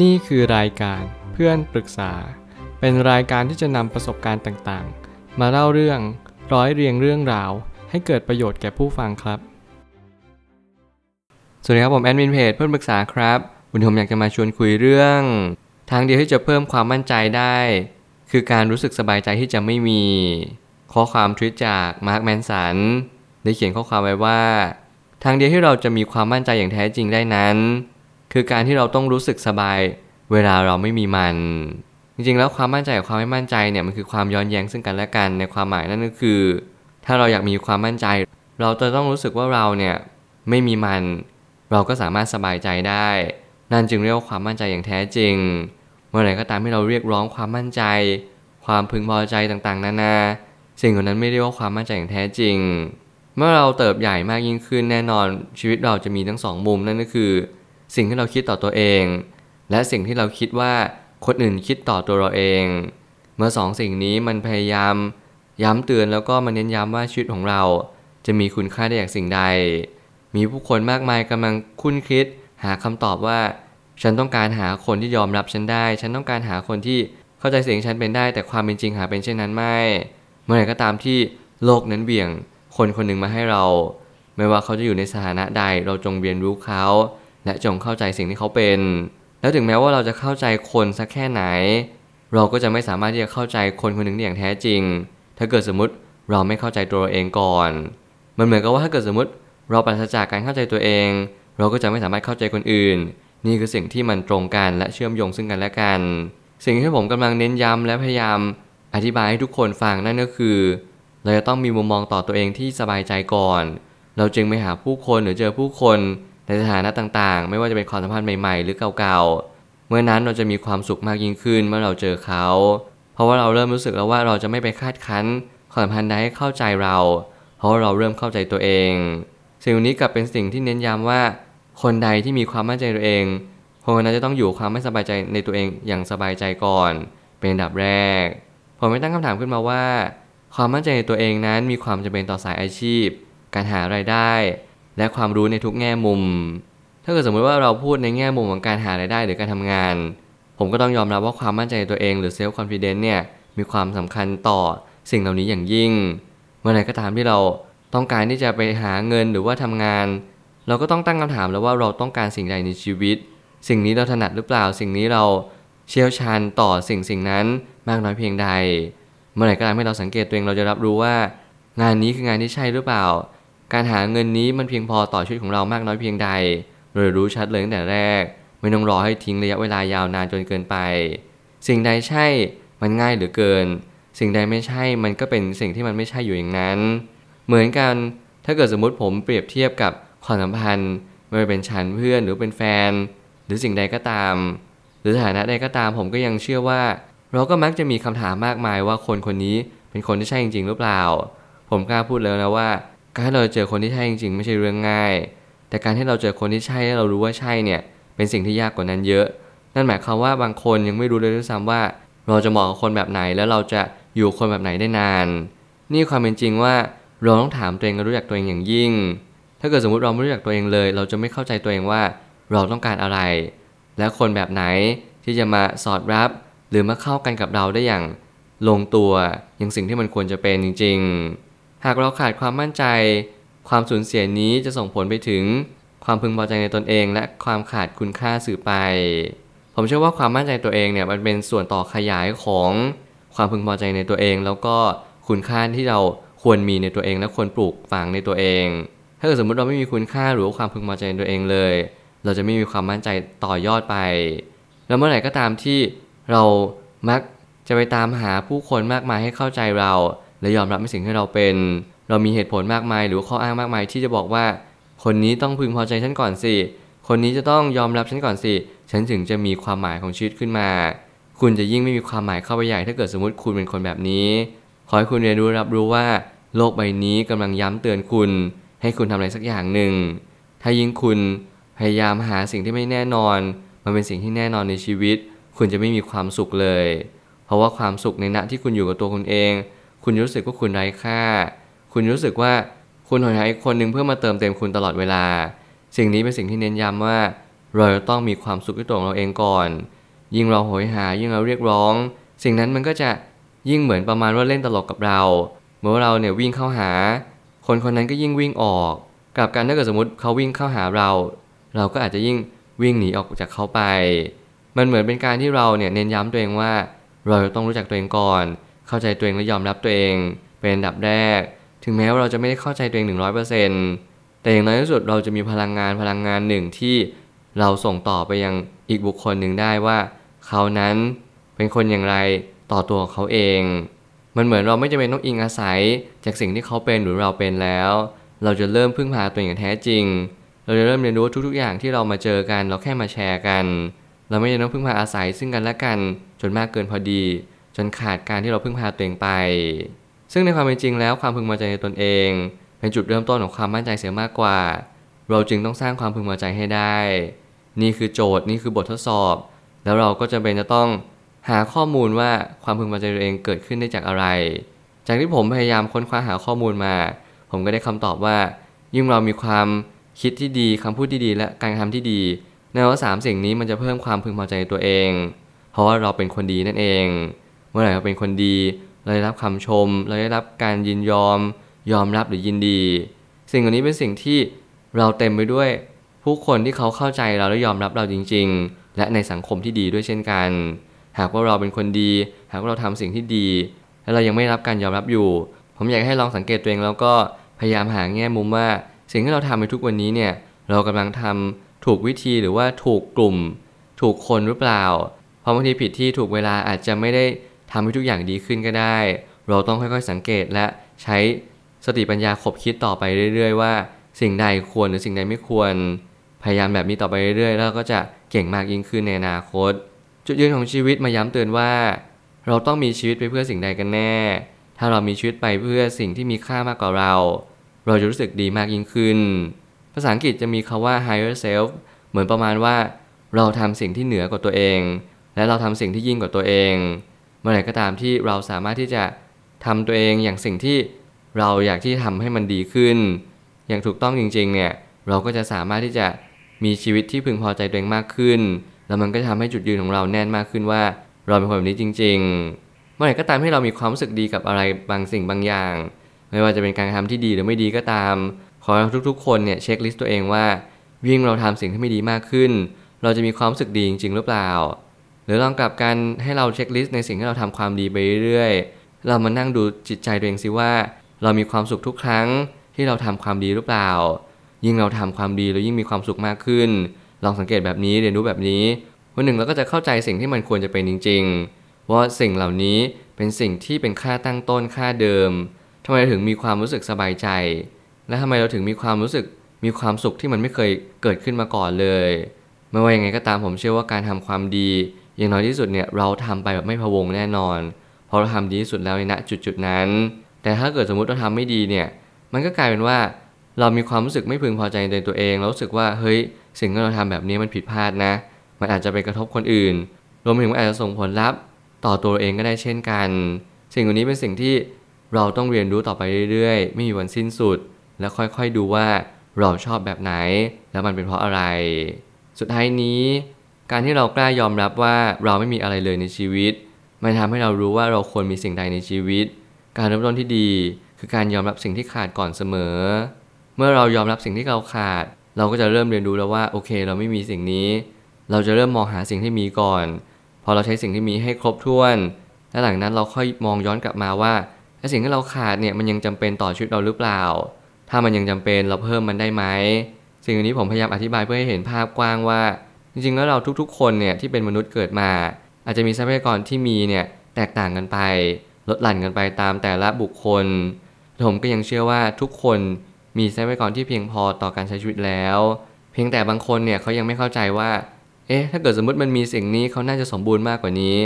นี่คือรายการเพื่อนปรึกษา เป็นรายการที่จะนำประสบการณ์ต่างๆ มาเล่าเรื่องร้อยเรียงเรื่องราว ให้เกิดประโยชน์แก่ผู้ฟังครับ สวัสดีครับผมแอดมินเพจเพื่อนปรึกษาครับ วันนี้ผมอยากจะมาชวนคุยเรื่อง ทางเดียวที่จะเพิ่มความมั่นใจได้ คือการรู้สึกสบายใจที่จะไม่มี ข้อความทวิตจากมาร์คแมนสันได้เขียนข้อความไว้ว่า ทางเดียวที่เราจะมีความมั่นใจอย่างแท้จริงได้นั้น คือการที่เราต้องรู้สึกสบายเวลาเราไม่มีมัน จริงๆ แล้วความมั่นใจกับความไม่มั่นใจเนี่ยมันคือความย้อนแย้งซึ่งกันและกันในความหมายนั่นก็คือ ถ้าเราอยากมีความมั่นใจ เราจะต้องรู้สึกว่าเราเนี่ยไม่มีมัน เราก็สามารถสบายใจได้ นั่นจึงเรียกว่าความมั่นใจอย่างแท้จริง เมื่อไหร่ก็ตามที่เราเรียกร้องความมั่นใจ ความพึงพอใจต่างๆ นานาสิ่งเหล่านั้นไม่เรียกว่าความมั่นใจอย่างแท้จริง เมื่อเราเติบใหญ่มากยิ่งขึ้นแน่นอนชีวิตเราจะมีทั้งสองมุมนั่นก็คือ สิ่งที่เราคิดต่อตัวเอง และสิ่งที่เราคิดว่าคนอื่นคิดต่อตัวเราเอง เมื่อสองสิ่งนี้มันพยายาม ย้ำเตือนแล้วก็มาเน้นย้ำว่าชีวิตของเรา จะมีคุณค่าได้อย่างสิ่งใด มีผู้คนมากมายกำลังคุ้นคิด หาคำตอบว่า ฉันต้องการหาคนที่ยอมรับฉันได้ ฉันต้องการหาคนที่เข้าใจสิ่งฉันเป็นได้ แต่ความเป็นจริงหาเป็นเช่นนั้นไม่ เมื่อไหร่ก็ตามที่โลกนั้นเบี่ยง คนคนหนึ่งมาให้เรา ไม่ว่าเขาจะอยู่ในสถานะใด เราจงเรียนรู้เขา และจงเข้าใจสิ่งที่เขาเป็น แล้วถึงแม้ว่าเราจะเข้าใจคนสักแค่ไหน เราก็จะไม่สามารถที่จะเข้าใจคนคนหนึ่งได้อย่างแท้จริง ถ้าเกิดสมมติเราไม่เข้าใจตัวเราเองก่อน มันเหมือนกับว่าถ้าเกิดสมมติเราปราศจากการเข้าใจตัวเอง เราก็จะไม่สามารถเข้าใจคนอื่น นี่คือสิ่งที่มันตรงกันและเชื่อมโยงซึ่งกันและกัน สิ่งที่ผมกำลังเน้นย้ำและพยายาม อธิบายให้ทุกคนฟังนั่นก็คือ เราจะต้องมีมุมมองต่อตัวเองที่สบายใจก่อน เราจึงไปหาผู้คนหรือเจอผู้คน สถานะต่างๆ ไม่ว่าจะเป็นความสัมพันธ์ใหม่ๆ หรือเก่าๆ เมื่อนั้นเราจะมีความสุขมากยิ่งขึ้นเมื่อเราเจอเขา เพราะว่าเราเริ่มรู้สึกแล้วว่าเราจะไม่ไปคาดคั้นความสัมพันธ์ใดให้เข้าใจเรา เพราะาเราเริ่มเข้าใจตัวเอง สิ่งนี้กลับเป็นสิ่งที่เน้นย้ำว่า คนใดที่มีความมั่นใจตัวเองคนนั้นจะต้องอยู่ความไม่สบายใจในตัวเองอย่างสบายใจก่อน เป็นอันดับแรก ผมไม่ตั้งคำถามขึ้นมาว่า ความมั่นใจในตัวเองนั้นมีความจำเป็นต่อสายอาชีพ การหารายได้ และความรู้ในทุกแง่มุม ถ้าเกิดสมมติว่าเราพูดในแง่มุมของการหารายได้หรือการทำงาน ผมก็ต้องยอมรับว่าความมั่นใจในตัวเองหรือ self-confidence เนี่ยมีความสำคัญต่อสิ่งเหล่านี้อย่างยิ่ง เมื่อไหร่ก็ตามที่เราต้องการที่จะไปหาเงินหรือว่าทำงาน เราก็ต้องตั้งคำถามแล้วว่าเราต้องการสิ่งใดในชีวิต สิ่งนี้เราถนัดหรือเปล่า สิ่งนี้เราเชี่ยวชาญต่อสิ่งสิ่งนั้นมากน้อยเพียงใด เมื่อไหร่ก็ตามให้เราสังเกตตัวเองเราจะรับรู้ว่า งานนี้คืองานที่ใช่หรือเปล่า การหาเงินนี้มันเพียงพอต่อชีวิตของเรามากน้อยเพียงใด โดยรู้ชัดเลยตั้งแต่แรก ไม่ต้องรอให้ทิ้งระยะเวลายาวนานจนเกินไป สิ่งใดใช่มันง่ายเหลือเกิน สิ่งใดไม่ใช่มันก็เป็นสิ่งที่มันไม่ใช่อยู่อย่างนั้น เหมือนกันถ้าเกิดสมมติผมเปรียบเทียบกับความสัมพันธ์ไม่ว่าเป็นฉันเพื่อนหรือเป็นแฟน หรือสิ่งใดก็ตาม หรือสถานะใดก็ตามผมก็ยังเชื่อว่า เราก็มักจะมีคำถามมากมายว่าคนคนนี้เป็นคนที่ใช่จริง ๆ หรือเปล่า ผมกล้าพูดแล้วนะว่า การที่เราเจอคนที่ใช่จริงๆ ไม่ใช่เรื่องง่าย แต่การที่เราเจอคนที่ใช่และเรารู้ว่าใช่เนี่ยเป็นสิ่งที่ยากกว่านั้นเยอะ นั่นหมายความว่าบางคนยังไม่รู้เลยด้วยซ้ำว่า เราจะเหมาะกับคนแบบไหนแล้วเราจะอยู่คนแบบไหนได้นาน นี่ความเป็นจริงว่าเราต้องถามตัวเองรู้จักตัวเองอย่างยิ่ง ถ้าเกิดสมมติเราไม่รู้จักตัวเองเลย เราจะไม่เข้าใจตัวเองว่าเราต้องการอะไร และคนแบบไหนที่จะมาสอดรับ หรือมาเข้ากันกับเราได้อย่างลงตัวอย่างสิ่งที่มันควรจะเป็นจริง ๆ หากเราขาดความมั่นใจ ความสูญเสียนี้จะส่งผลไปถึงความพึงพอใจในตนเอง และความขาดคุณค่าสื่อไป ผมเชื่อว่าความมั่นใจตัวเองเนี่ยมันเป็นส่วนต่อขยายของความพึงพอใจในตัวเอง แล้วก็คุณค่าที่เราควรมีในตัวเอง และควรปลูกฝังในตัวเอง ถ้าเกิดสมมติเราไม่มีคุณค่าหรือว่าความพึงพอใจในตัวเองเลย เราจะไม่มีความมั่นใจต่อยอดไป แล้วเมื่อไหร่ก็ตามที่เรามักจะไปตามหาผู้คนมากมายให้เข้าใจเรา และยอมรับในสิ่งที่เราเป็น เรามีเหตุผลมากมาย หรือข้ออ้างมากมาย ที่จะบอกว่า คนนี้ต้องพึงพอใจฉันก่อนสิ คนนี้จะต้องยอมรับฉันก่อนสิ ฉันถึงจะมีความหมายของชีวิตขึ้นมา คุณจะยิ่งไม่มีความหมายเข้าไปใหญ่ ถ้าเกิดสมมติคุณเป็นคนแบบนี้ ขอให้คุณเรียนรู้รับรู้ว่า โลกใบนี้กำลังย้ำเตือนคุณ ให้คุณทำอะไรสักอย่างหนึ่ง ถ้ายิ่งคุณพยายามหาสิ่งที่ไม่แน่นอน มันเป็นสิ่งที่แน่นอนในชีวิต คุณจะไม่มีความสุขเลย เพราะว่าความสุขในณที่คุณอยู่กับตัวคุณเอง คุณรู้สึกว่าคุณไร้ค่า คุณรู้สึกว่าคุณหอยหาอีกคนหนึ่งเพื่อมาเติมเต็มคุณตลอดเวลา สิ่งนี้เป็นสิ่งที่เน้นย้ำว่า เราจะต้องมีความสุขด้วยตัวเราเองก่อน ยิ่งเราโหยหายิ่งเราเรียกร้อง สิ่งนั้นมันก็จะยิ่งเหมือนประมาณว่าเล่นตลกกับเรา เมื่อเราเนี่ยวิ่งเข้าหา คนคนนั้นก็ยิ่งวิ่งออกกลับกันถ้าเกิดสมมติเขาวิ่งเข้าหาเรา เราก็อาจจะยิ่งวิ่งหนีออกจากเขาไป มันเหมือนเป็นการที่เราเนี่ยเน้นย้ำตัวเองว่า เราต้องรู้จักตัวเองก่อน เข้าใจตัวเองและยอมรับตัวเองเป็นอันดับแรก ถึงแม้ว่าเราจะไม่ได้เข้าใจตัวเอง100%แต่อย่างน้อยที่สุดเราจะมีพลังงานพลังงานหนึ่งที่เราส่งต่อไปยังอีกบุคคลหนึ่งได้ว่า เขานั้นเป็นคนอย่างไรต่อตัวเขาเอง มันเหมือนเราไม่จำเป็นต้องอิงอาศัยจากสิ่งที่เขาเป็นหรือเราเป็นแล้ว เราจะเริ่มพึ่งพาตัวเองอย่างแท้จริง เราจะเริ่มเรียนรู้ทุก ๆ อย่างที่เรามาเจอกัน เราแค่มาแชร์กัน เราไม่จำเป็นต้องพึ่งพาอาศัยซึ่งกันและกันจนมากเกินพอดี จนขาดการที่เราพึ่งพาตัวเองไป ซึ่งในความเป็นจริงแล้วความพึงพอใจในตนเอง เป็นจุดเริ่มต้นของความมั่นใจเสียมากกว่า เราจึงต้องสร้างความพึงพอใจให้ได้ นี่คือโจทย์นี่คือบททดสอบ แล้วเราก็จะเป็นจะต้องหาข้อมูลว่าความพึงพอใจตัวเองเกิดขึ้นได้จากอะไร จากที่ผมพยายามค้นคว้าหาข้อมูลมา ผมก็ได้คำตอบว่า ยิ่งเรามีความคิดที่ดีคำพูดที่ดีและการกระทำที่ดีแนวว่าสามสิ่งนี้มันจะเพิ่มความพึงพอใจในตัวเอง เพราะว่าเราเป็นคนดีนั่นเอง เมื่อไหร่เราเป็นคนดี เราได้รับคำชม เราได้รับการยินยอม ยอมรับหรือยินดี สิ่งเหล่านี้เป็นสิ่งที่เราเต็มไปด้วย ผู้คนที่เขาเข้าใจเราและยอมรับเราจริง ๆ และในสังคมที่ดีด้วยเช่นกัน หากว่าเราเป็นคนดี หากว่าเราทำสิ่งที่ดี และเรายังไม่รับการยอมรับอยู่ ผมอยากให้ลองสังเกตตัวเองแล้วก็พยายามหาแง่มุมว่า สิ่งที่เราทำในทุกวันนี้เนี่ยเรากำลังทำถูกวิธีหรือว่าถูกกลุ่ม ถูกคนหรือเปล่า เพราะบางทีผิดที่ถูกเวลาอาจจะไม่ได้ ทำให้ทุกอย่างดีขึ้นก็ได้ เราต้องค่อยๆสังเกตและใช้สติปัญญาขบคิดต่อไปเรื่อย ๆ ว่า สิ่งใดควรหรือสิ่งใดไม่ควร พยายามแบบนี้ต่อไปเรื่อยๆ แล้วก็จะเก่งมากยิ่งขึ้นในอนาคต จุดยืนของชีวิตมาย้ำเตือนว่า เราต้องมีชีวิตไปเพื่อสิ่งใดกันแน่ ถ้าเรามีชีวิตไปเพื่อสิ่งที่มีค่ามากกว่าเรา เราจะรู้สึกดีมากยิ่งขึ้น ภาษาอังกฤษจะมีคาว่า higher self เหมือนประมาณว่า เราทำสิ่งที่เหนือกว่าตัวเอง และเราทำสิ่งที่ยิ่งกว่าตัวเอง เมื่อไหร่ก็ตามที่เราสามารถที่จะทำตัวเองอย่างสิ่งที่เราอยากที่ทำให้มันดีขึ้น อย่างถูกต้องจริงๆเนี่ยเราก็จะสามารถที่จะมีชีวิตที่พึงพอใจตัวเองมากขึ้น แล้วมันก็จะทำให้จุดยืนของเราแน่นมากขึ้นว่า เราเป็นคนแบบนี้จริง ๆ เมื่อไหร่ก็ตามให้เรามีความรู้สึกดีกับอะไรบางสิ่งบางอย่าง ไม่ว่าจะเป็นการทำที่ดีหรือไม่ดีก็ตาม ขอให้ทุกๆ คนเนี่ย checklist ตัวเองว่ายิ่งเราทำสิ่งที่ไม่ดีมากขึ้น เราจะมีความรู้สึกดีจริง ๆ หรือเปล่า หรือลองกลับกันให้เรา checklist ในสิ่งที่เราทำความดีไปเรื่อยๆ เรามานั่งดูจิตใจตัวเองสิว่า เรามีความสุขทุกครั้งที่เราทำความดีหรือเปล่า ยิ่งเราทำความดีเรายิ่งมีความสุขมากขึ้น ลองสังเกตแบบนี้เรียนรู้แบบนี้วันหนึ่งเราก็จะเข้าใจสิ่งที่มันควรจะเป็นจริงๆ ว่าสิ่งเหล่านี้เป็นสิ่งที่เป็นค่าตั้งต้นค่าเดิมทำไมเราถึงมีความรู้สึกสบายใจ และทำไมเราถึงมีความรู้สึกมีความสุขที่มันไม่เคยเกิดขึ้นมาก่อนเลย ไม่ว่ายังไงก็ตามผมเชื่อว่าการทำความดี อย่างน้อยที่สุดเนี่ยเราทำไปแบบไม่พะวงแน่นอน เพราะเราทำดีที่สุดแล้วในณจุดจุดนั้น แต่ถ้าเกิดสมมุติเราทำไม่ดีเนี่ย มันก็กลายเป็นว่า เรามีความรู้สึกไม่พึงพอใจในตัวเองแล้วรู้สึกว่าเฮ้ยสิ่งที่เราทำแบบนี้มันผิดพลาดนะ มันอาจจะไปกระทบคนอื่น รวมถึงมันอาจจะส่งผลลัพธ์ต่อตัวเองก็ได้เช่นกัน สิ่งเหล่านี้เป็นสิ่งที่เราต้องเรียนรู้ต่อไปเรื่อยๆ ไม่มีวันสิ้นสุด แล้วค่อยๆดูว่าเราชอบแบบไหน แล้วมันเป็นเพราะอะไร สุดท้ายนี้ การที่เรากล้ายอมรับว่าเราไม่มีอะไรเลยในชีวิต มันทำให้เรารู้ว่าเราควรมีสิ่งใดในชีวิต การเริ่มต้นที่ดี คือการยอมรับสิ่งที่ขาดก่อนเสมอ เมื่อเรายอมรับสิ่งที่เราขาด เราก็จะเริ่มเรียนรู้แล้วว่าโอเค เราไม่มีสิ่งนี้ เราจะเริ่มมองหาสิ่งที่มีก่อน พอเราใช้สิ่งที่มีให้ครบถ้วน และหลังนั้นเราค่อยมองย้อนกลับมาว่าไอ้สิ่งที่เราขาดเนี่ยมันยังจำเป็นต่อชีวิตเราหรือเปล่า ถ้ามันยังจำเป็นเราเพิ่มมันได้ไหมสิ่งนี้ผมพยายามอธิบายเพื่อให้เห็นภาพกว้างว่า จริงๆแล้วเราทุกๆ คนเนี่ยที่เป็นมนุษย์เกิดมา อาจจะมีทรัพยากรที่มีเนี่ยแตกต่างกันไป ลดหลั่นกันไปตามแต่ละบุคคล ผมก็ยังเชื่อว่าทุกคนมีทรัพยากรที่เพียงพอต่อการใช้ชีวิตแล้ว เพียงแต่บางคนเนี่ยเขายังไม่เข้าใจว่า เอ๊ะถ้าเกิดสมมติมันมีสิ่งนี้เขาน่าจะสมบูรณ์มากกว่านี้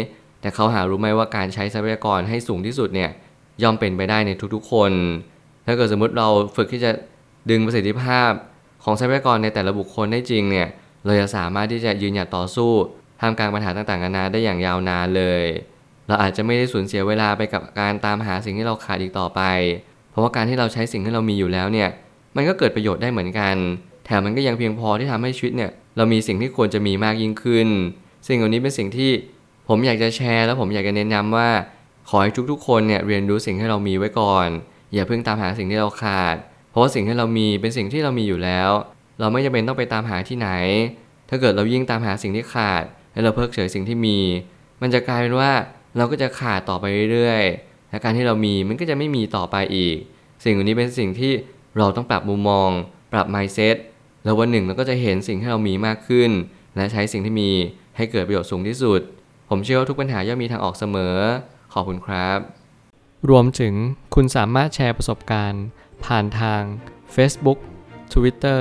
แต่เขาหารู้ไหมว่าการใช้ทรัพยากรให้สูงที่สุดเนี่ยย่อมเป็นไปได้ในทุกๆ คน ถ้าเกิดสมมติเราฝึกที่จะดึงประสิทธิภาพของทรัพยากรในแต่ละบุคคลได้จริงเนี่ย เราจะสามารถที่จะยืนหยัดต่อสู้ท่ามกลางปัญหาต่างๆนานาได้อย่างยาวนานเลย เราอาจจะไม่ได้สูญเสียเวลาไปกับการตามหาสิ่งที่เราขาดอีกต่อไป เพราะว่าการที่เราใช้สิ่งที่เรามีอยู่แล้วเนี่ย มันก็เกิดประโยชน์ได้เหมือนกัน แถมมันก็ยังเพียงพอที่ทำให้ชีวิตเนี่ย เรามีสิ่งที่ควรจะมีมากยิ่งขึ้น สิ่งเหล่านี้เป็นสิ่งที่ผมอยากจะแชร์ แล้วผมอยากจะเน้นย้ำว่า ขอให้ทุกๆ คนเนี่ยเรียนรู้สิ่งที่เรามีไว้ก่อน อย่าเพิ่งตามหาสิ่งที่เราขาด เพราะว่าสิ่งที่เรามีเป็นสิ่งที่เรามีอยู่แล้ว เราไม่จำเป็นต้องไปตามหาที่ไหน ถ้าเกิดเรายิ่งตามหาสิ่งที่ขาด และเราเพิกเฉยสิ่งที่มี มันจะกลายเป็นว่าเราก็จะขาดต่อไปเรื่อยๆและการที่เรามีมันก็จะไม่มีต่อไปอีก สิ่งนี้เป็นสิ่งที่เราต้องปรับมุมมอง ปรับ mindset แล้ววันหนึ่งเราก็จะเห็นสิ่งที่เรามีมากขึ้น และใช้สิ่งที่มีให้เกิดประโยชน์สูงที่สุด ผมเชื่อว่าทุกปัญหาย่อมมีทางออกเสมอ ขอบคุณครับ รวมถึงคุณสามารถแชร์ประสบการณ์ ผ่านทาง Facebook Twitter